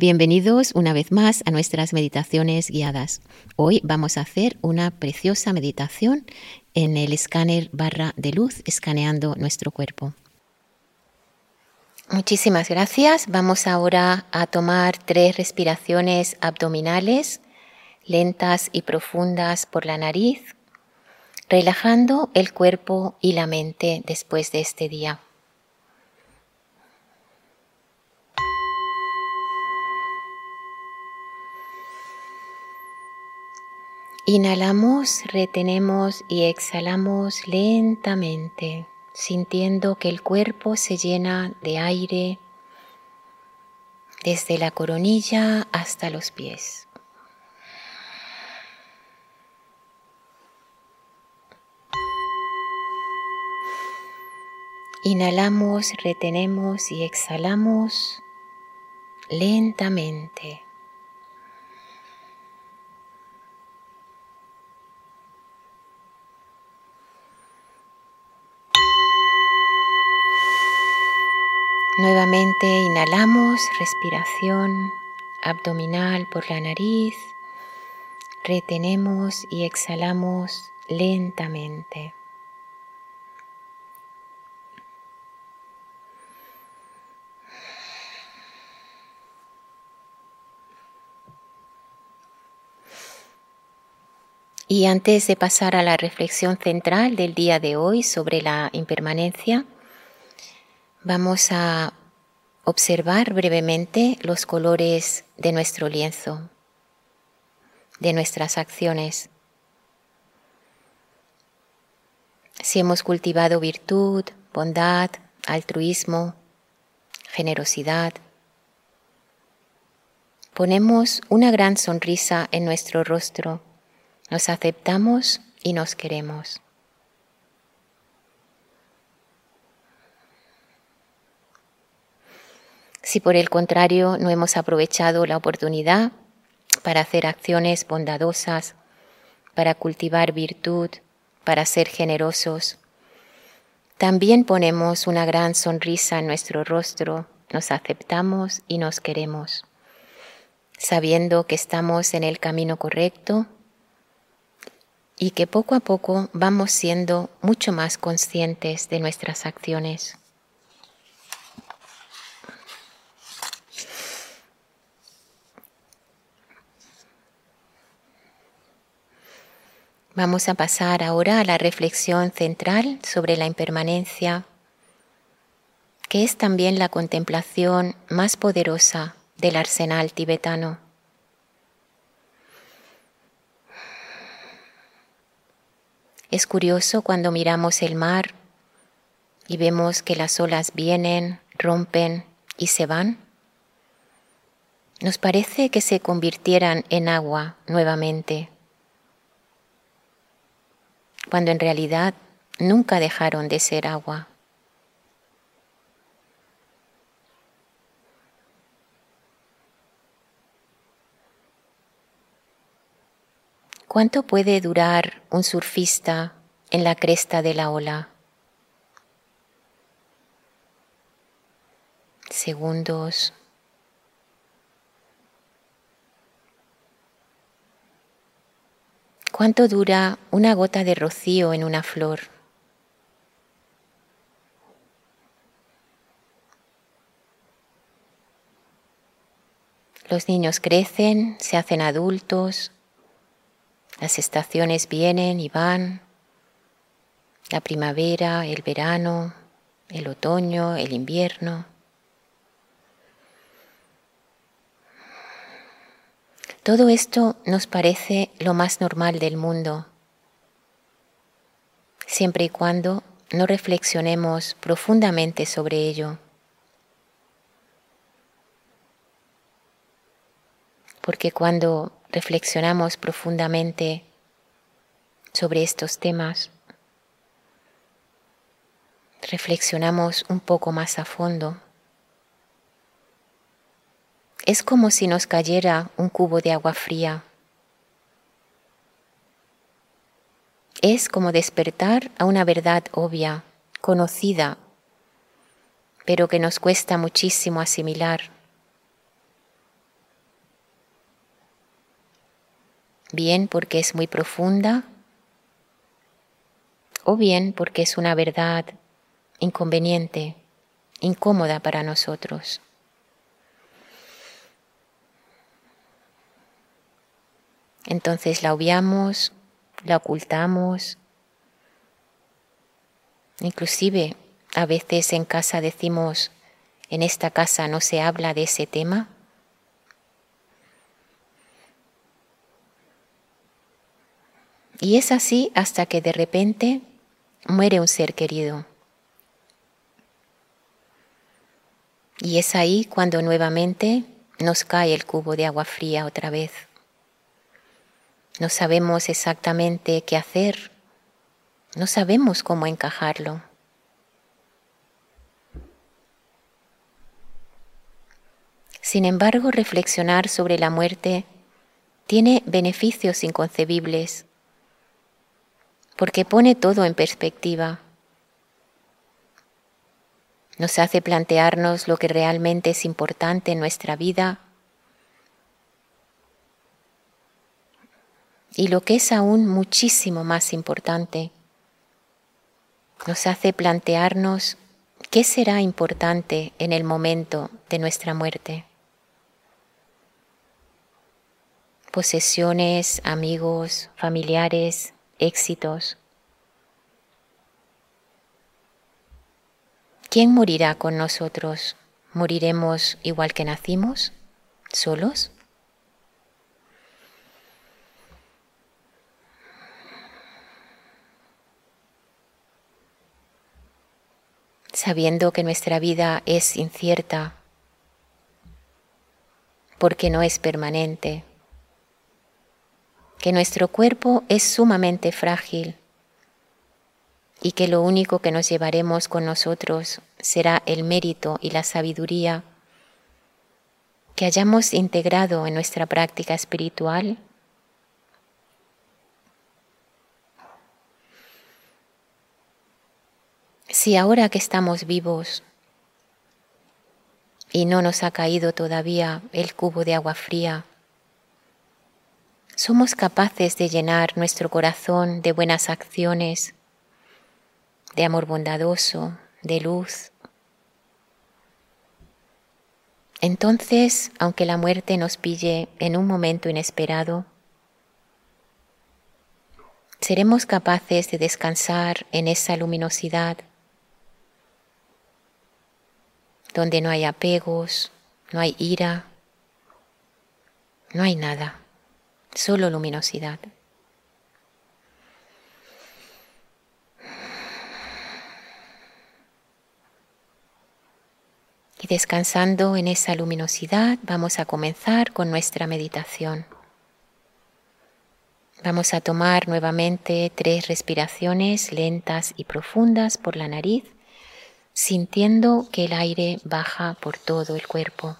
Bienvenidos una vez más a nuestras meditaciones guiadas. Hoy vamos a hacer una preciosa meditación en el escáner barra de luz, escaneando nuestro cuerpo. Muchísimas gracias. Vamos ahora a tomar tres respiraciones abdominales, lentas y profundas por la nariz, relajando el cuerpo y la mente después de este día. Inhalamos, retenemos y exhalamos lentamente, sintiendo que el cuerpo se llena de aire desde la coronilla hasta los pies. Inhalamos, retenemos y exhalamos lentamente. Nuevamente inhalamos, respiración abdominal por la nariz, retenemos y exhalamos lentamente. Y antes de pasar a la reflexión central del día de hoy sobre la impermanencia, Vamos a observar brevemente los colores de nuestro lienzo, de nuestras acciones. Si hemos cultivado virtud, bondad, altruismo, generosidad, ponemos una gran sonrisa en nuestro rostro, nos aceptamos y nos queremos. Si por el contrario no hemos aprovechado la oportunidad para hacer acciones bondadosas, para cultivar virtud, para ser generosos, también ponemos una gran sonrisa en nuestro rostro, nos aceptamos y nos queremos, sabiendo que estamos en el camino correcto y que poco a poco vamos siendo mucho más conscientes de nuestras acciones. Vamos a pasar ahora a la reflexión central sobre la impermanencia, que es también la contemplación más poderosa del arsenal tibetano. Es curioso cuando miramos el mar y vemos que las olas vienen, rompen y se van. Nos parece que se convirtieran en agua nuevamente cuando en realidad nunca dejaron de ser agua. ¿Cuánto puede durar un surfista en la cresta de la ola? Segundos, ¿Cuánto dura una gota de rocío en una flor? Los niños crecen, se hacen adultos, las estaciones vienen y van, la primavera, el verano, el otoño, el invierno. Todo esto nos parece lo más normal del mundo, siempre y cuando no reflexionemos profundamente sobre ello. Porque cuando reflexionamos profundamente sobre estos temas, reflexionamos un poco más a fondo es como si nos cayera un cubo de agua fría. Es como despertar a una verdad obvia, conocida, pero que nos cuesta muchísimo asimilar. Bien porque es muy profunda o bien porque es una verdad inconveniente, incómoda para nosotros. Entonces la obviamos, la ocultamos, inclusive a veces en casa decimos, en esta casa no se habla de ese tema. Y es así hasta que de repente muere un ser querido. Y es ahí cuando nuevamente nos cae el cubo de agua fría otra vez. No sabemos exactamente qué hacer, no sabemos cómo encajarlo. Sin embargo, reflexionar sobre la muerte tiene beneficios inconcebibles porque pone todo en perspectiva. Nos hace plantearnos lo que realmente es importante en nuestra vida y lo que es aún muchísimo más importante. Nos hace plantearnos qué será importante en el momento de nuestra muerte. Posesiones, amigos, familiares, éxitos. ¿Quién morirá con nosotros? ¿Moriremos igual que nacimos? ¿Solos? Sabiendo que nuestra vida es incierta, porque no es permanente que nuestro cuerpo es sumamente frágil y que lo único que nos llevaremos con nosotros será el mérito y la sabiduría que hayamos integrado en nuestra práctica espiritual. Si ahora que estamos vivos y no nos ha caído todavía el cubo de agua fría, somos capaces de llenar nuestro corazón de buenas acciones, de amor bondadoso, de luz. Entonces, aunque la muerte nos pille en un momento inesperado, seremos capaces de descansar en esa luminosidad, donde no hay apegos, no hay ira, no hay nada solo luminosidad. Y descansando en esa luminosidad vamos a comenzar con nuestra meditación. Vamos a tomar nuevamente tres respiraciones lentas y profundas por la nariz, sintiendo que el aire baja por todo el cuerpo.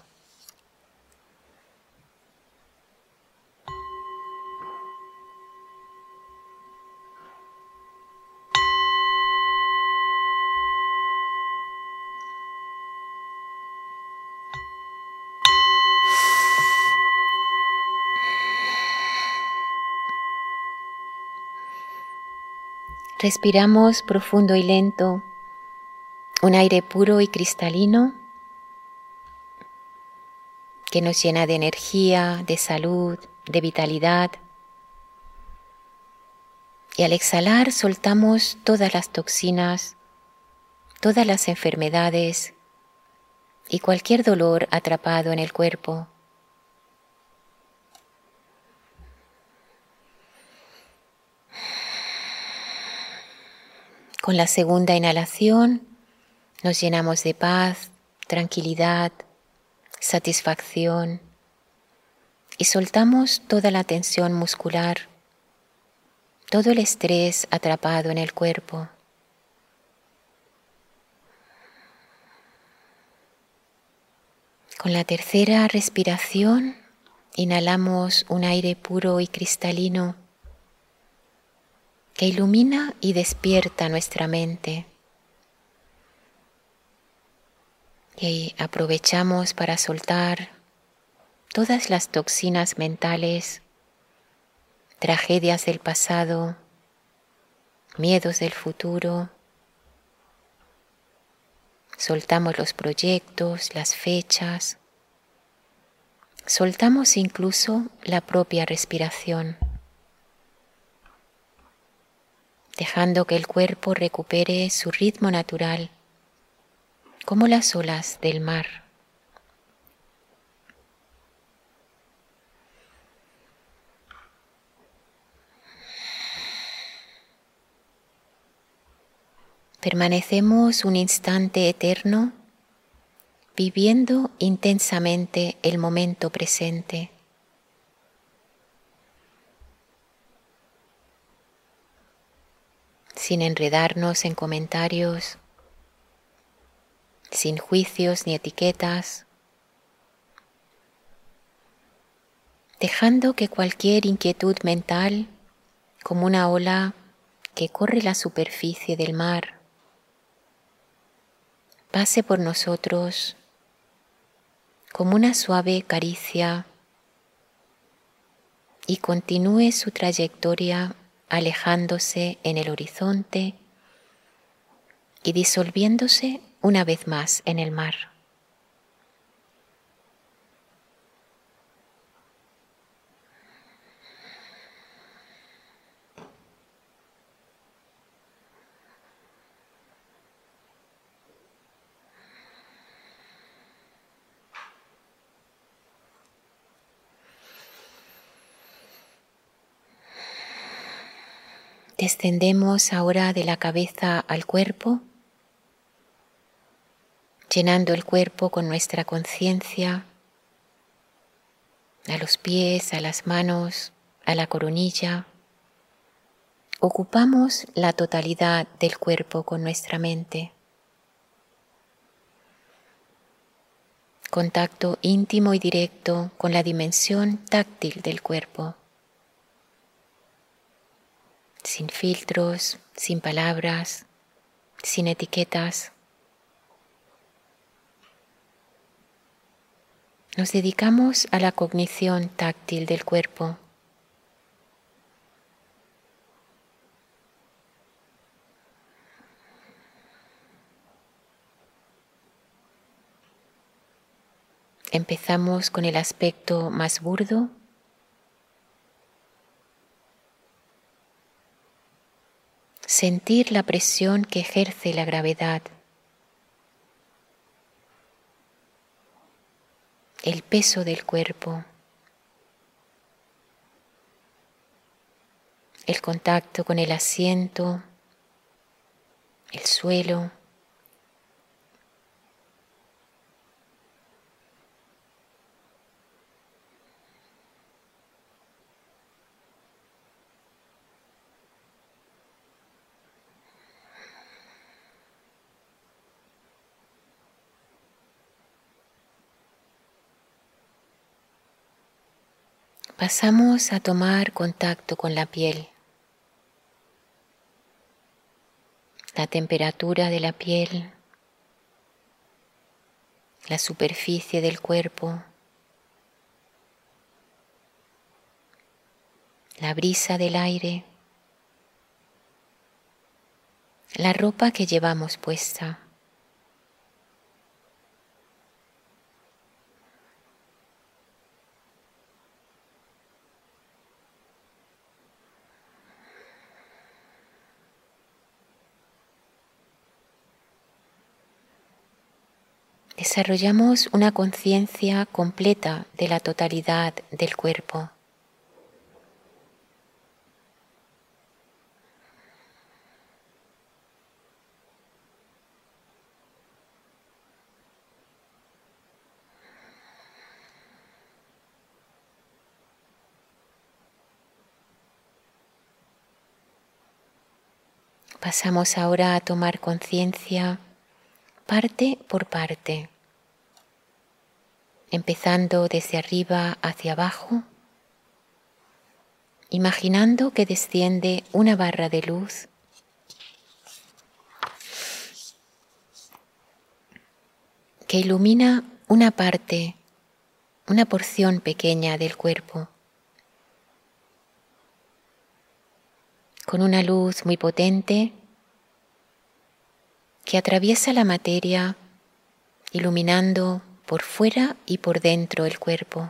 Respiramos profundo y lento un aire puro y cristalino que nos llena de energía, de salud, de vitalidad. Y al exhalar soltamos todas las toxinas, todas las enfermedades y cualquier dolor atrapado en el cuerpo. Con la segunda inhalación nos llenamos de paz, tranquilidad, satisfacción y soltamos toda la tensión muscular, todo el estrés atrapado en el cuerpo. Con la tercera respiración inhalamos un aire puro y cristalino que ilumina y despierta nuestra mente. Y aprovechamos para soltar todas las toxinas mentales tragedias del pasado, miedos del futuro. Soltamos los proyectos, las fechas. Soltamos incluso la propia respiración, dejando que el cuerpo recupere su ritmo natural, como las olas del mar. Permanecemos un instante eterno viviendo intensamente el momento presente. sin enredarnos en comentarios, sin juicios ni etiquetas, dejando que cualquier inquietud mental, como una ola que corre la superficie del mar, pase por nosotros como una suave caricia y continúe su trayectoria alejándose en el horizonte y disolviéndose una vez más en el mar. Descendemos ahora de la cabeza al cuerpo, llenando el cuerpo con nuestra conciencia, a los pies, a las manos, a la coronilla. Ocupamos la totalidad del cuerpo con nuestra mente. Contacto íntimo y directo con la dimensión táctil del cuerpo sin filtros, sin palabras, sin etiquetas. Nos dedicamos a la cognición táctil del cuerpo. Empezamos con el aspecto más burdo sentir la presión que ejerce la gravedad, el peso del cuerpo, el contacto con el asiento, el suelo. Pasamos a tomar contacto con la piel. La temperatura de la piel, la superficie del cuerpo, la brisa del aire, la ropa que llevamos puesta. Desarrollamos una conciencia completa de la totalidad del cuerpo. Pasamos ahora a tomar conciencia parte por parte, empezando desde arriba hacia abajo, imaginando que desciende una barra de luz que ilumina una parte, una porción pequeña del cuerpo. con una luz muy potente que atraviesa la materia iluminando por fuera y por dentro el cuerpo.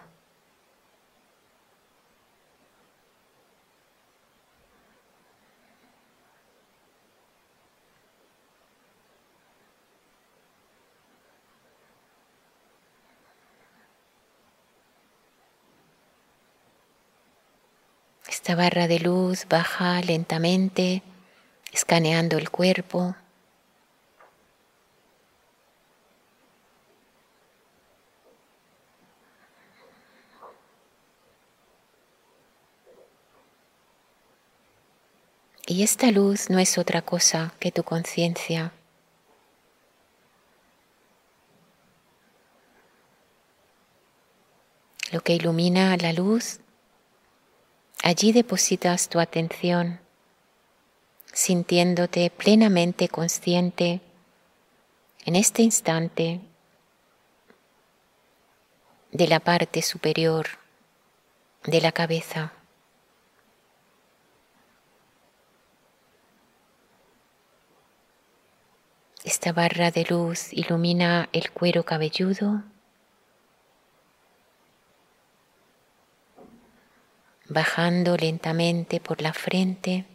Esta barra de luz baja lentamente, escaneando el cuerpo. Y esta luz no es otra cosa que tu conciencia. Lo que ilumina la luz Allí depositas tu atención, sintiéndote plenamente consciente en este instante de la parte superior de la cabeza. Esta barra de luz ilumina el cuero cabelludo bajando lentamente por la frente.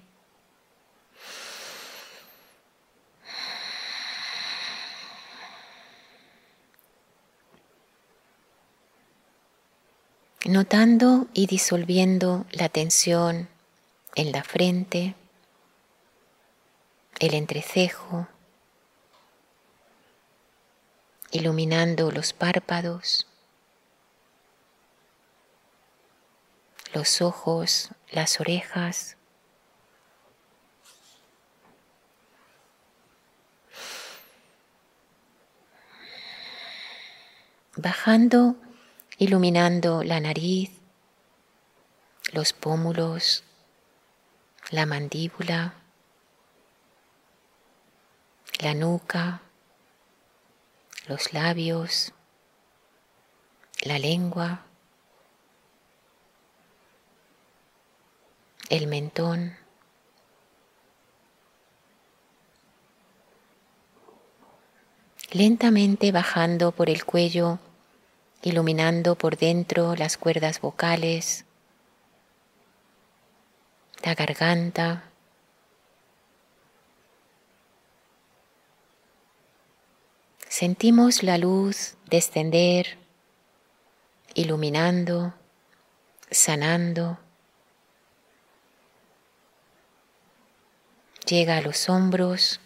Notando y disolviendo la tensión en la frente, el entrecejo, iluminando los párpados. los ojos, las orejas. Bajando, iluminando la nariz, los pómulos, la mandíbula, la nuca, los labios, la lengua. el mentón, lentamente bajando por el cuello, iluminando por dentro las cuerdas vocales, la garganta, sentimos la luz descender, iluminando, sanando. llega a los hombros,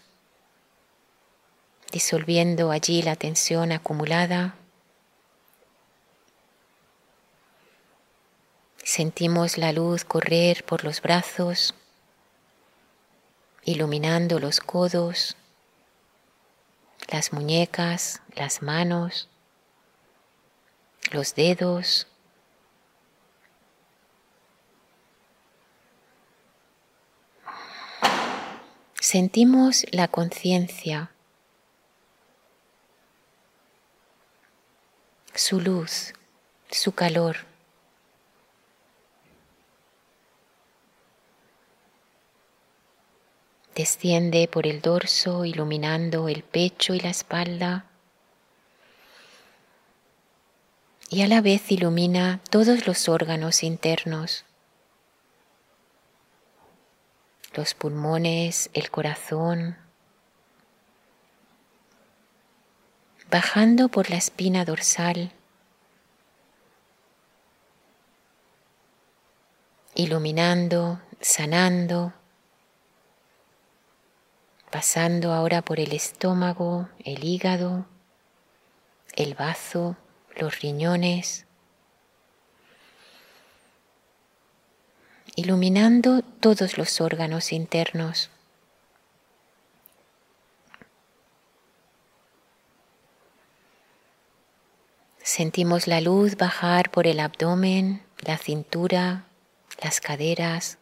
disolviendo allí la tensión acumulada. Sentimos la luz correr por los brazos, iluminando los codos, las muñecas, las manos, los dedos, sentimos la conciencia, su luz, su calor. Desciende por el dorso iluminando el pecho y la espalda. Y a la vez ilumina todos los órganos internos. los pulmones, el corazón, bajando por la espina dorsal, iluminando, sanando, pasando ahora por el estómago, el hígado, el bazo, los riñones, iluminando todos los órganos internos. Sentimos la luz bajar por el abdomen, la cintura, las caderas,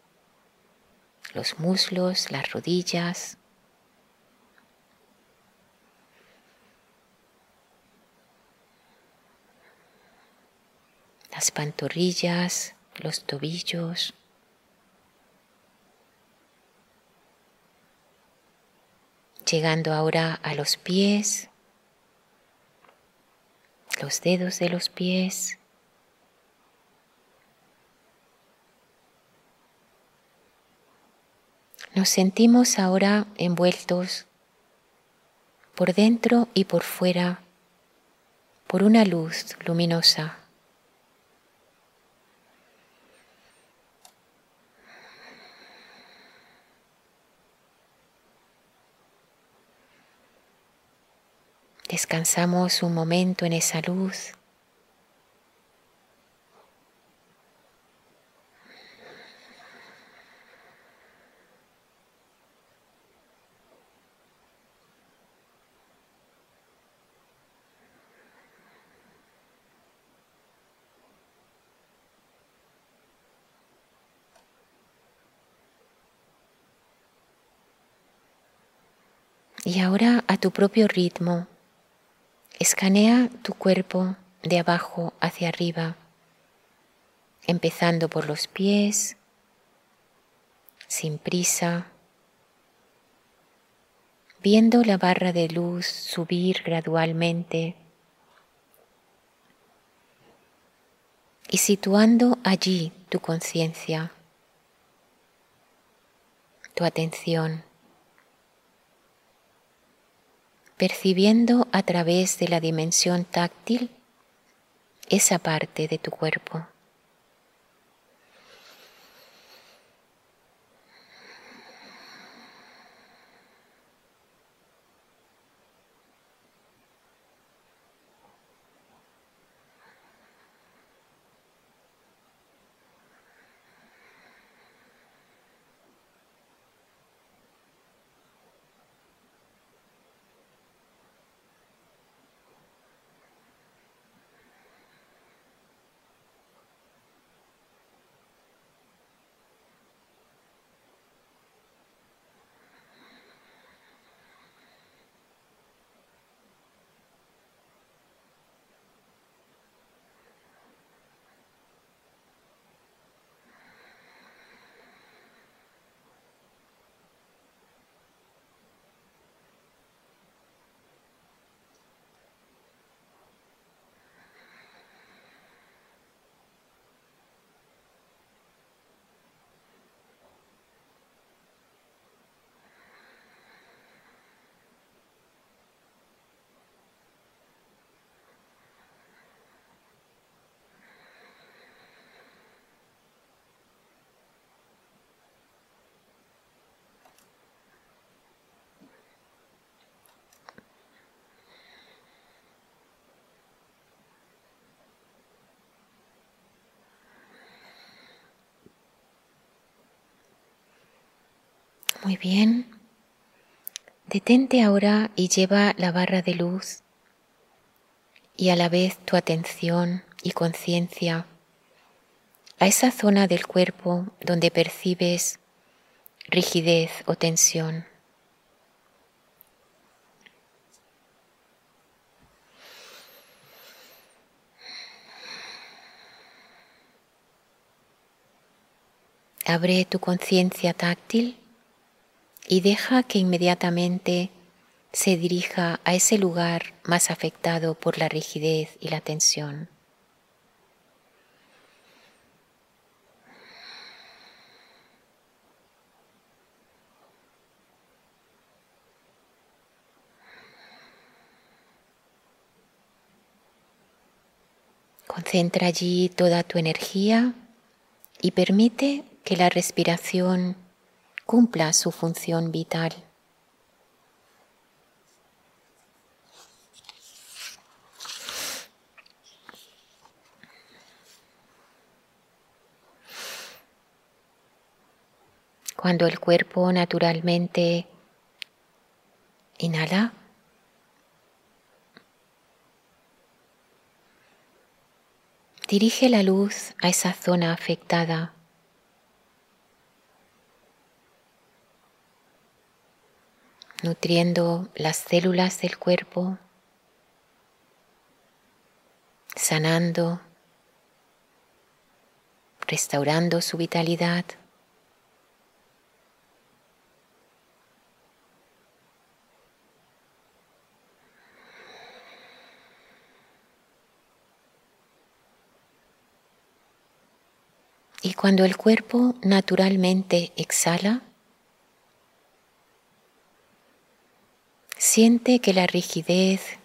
los muslos, las rodillas. Las pantorrillas, los tobillos. llegando ahora a los pies, los dedos de los pies. Nos sentimos ahora envueltos por dentro y por fuera por una luz luminosa. Descansamos un momento en esa luz. Y ahora a tu propio ritmo Escanea tu cuerpo de abajo hacia arriba, empezando por los pies, sin prisa, viendo la barra de luz subir gradualmente y situando allí tu conciencia, tu atención percibiendo a través de la dimensión táctil esa parte de tu cuerpo. Muy bien. Detente ahora y lleva la barra de luz y a la vez tu atención y conciencia a esa zona del cuerpo donde percibes rigidez o tensión. Abre tu conciencia táctil y deja que inmediatamente se dirija a ese lugar más afectado por la rigidez y la tensión. Concentra allí toda tu energía y permite que la respiración cumpla su función vital. Cuando el cuerpo naturalmente inhala, dirige la luz a esa zona afectada nutriendo las células del cuerpo, sanando, restaurando su vitalidad. Y cuando el cuerpo naturalmente exhala, siente que la rigidez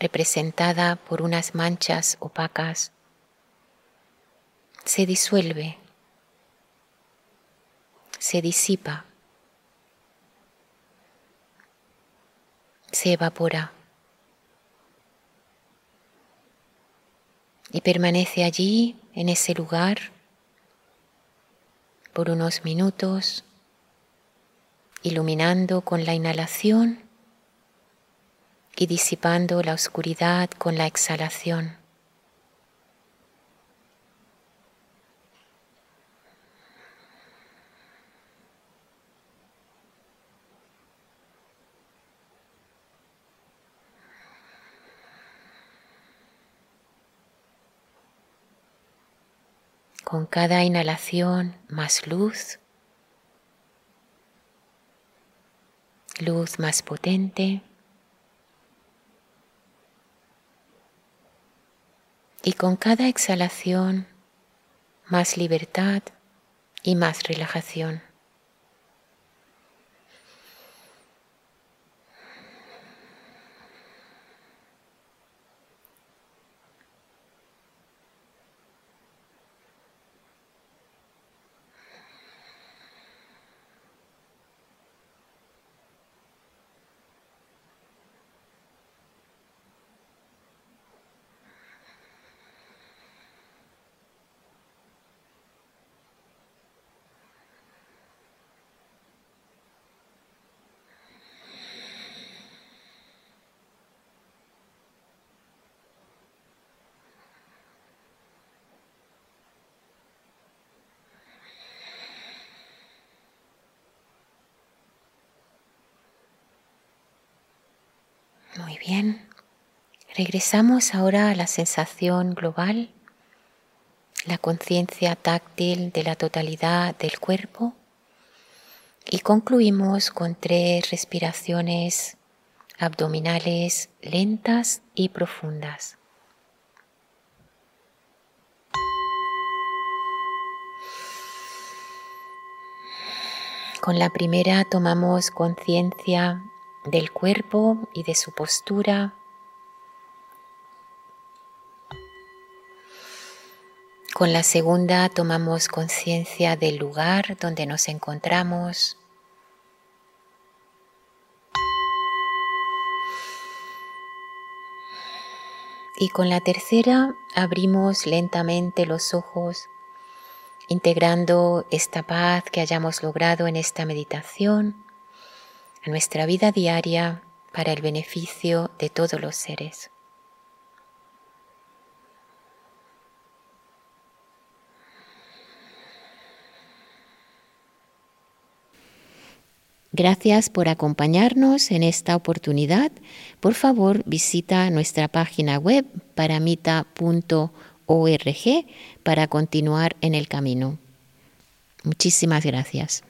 representada por unas manchas opacas se disuelve, se disipa, se evapora. y permanece allí, en ese lugar, por unos minutos, iluminando con la inhalación y disipando la oscuridad con la exhalación. Con cada inhalación más luz, luz más potente. Y con cada exhalación más libertad y más relajación. Muy bien. Regresamos ahora a la sensación global, la conciencia táctil de la totalidad del cuerpo y concluimos con tres respiraciones abdominales lentas y profundas. Con la primera tomamos conciencia del cuerpo y de su postura. Con la segunda tomamos conciencia del lugar donde nos encontramos. Y con la tercera abrimos lentamente los ojos, integrando esta paz que hayamos logrado en esta meditación a nuestra vida diaria para el beneficio de todos los seres. Gracias por acompañarnos en esta oportunidad. Por favor, visita nuestra página web paramita.org para continuar en el camino. Muchísimas gracias.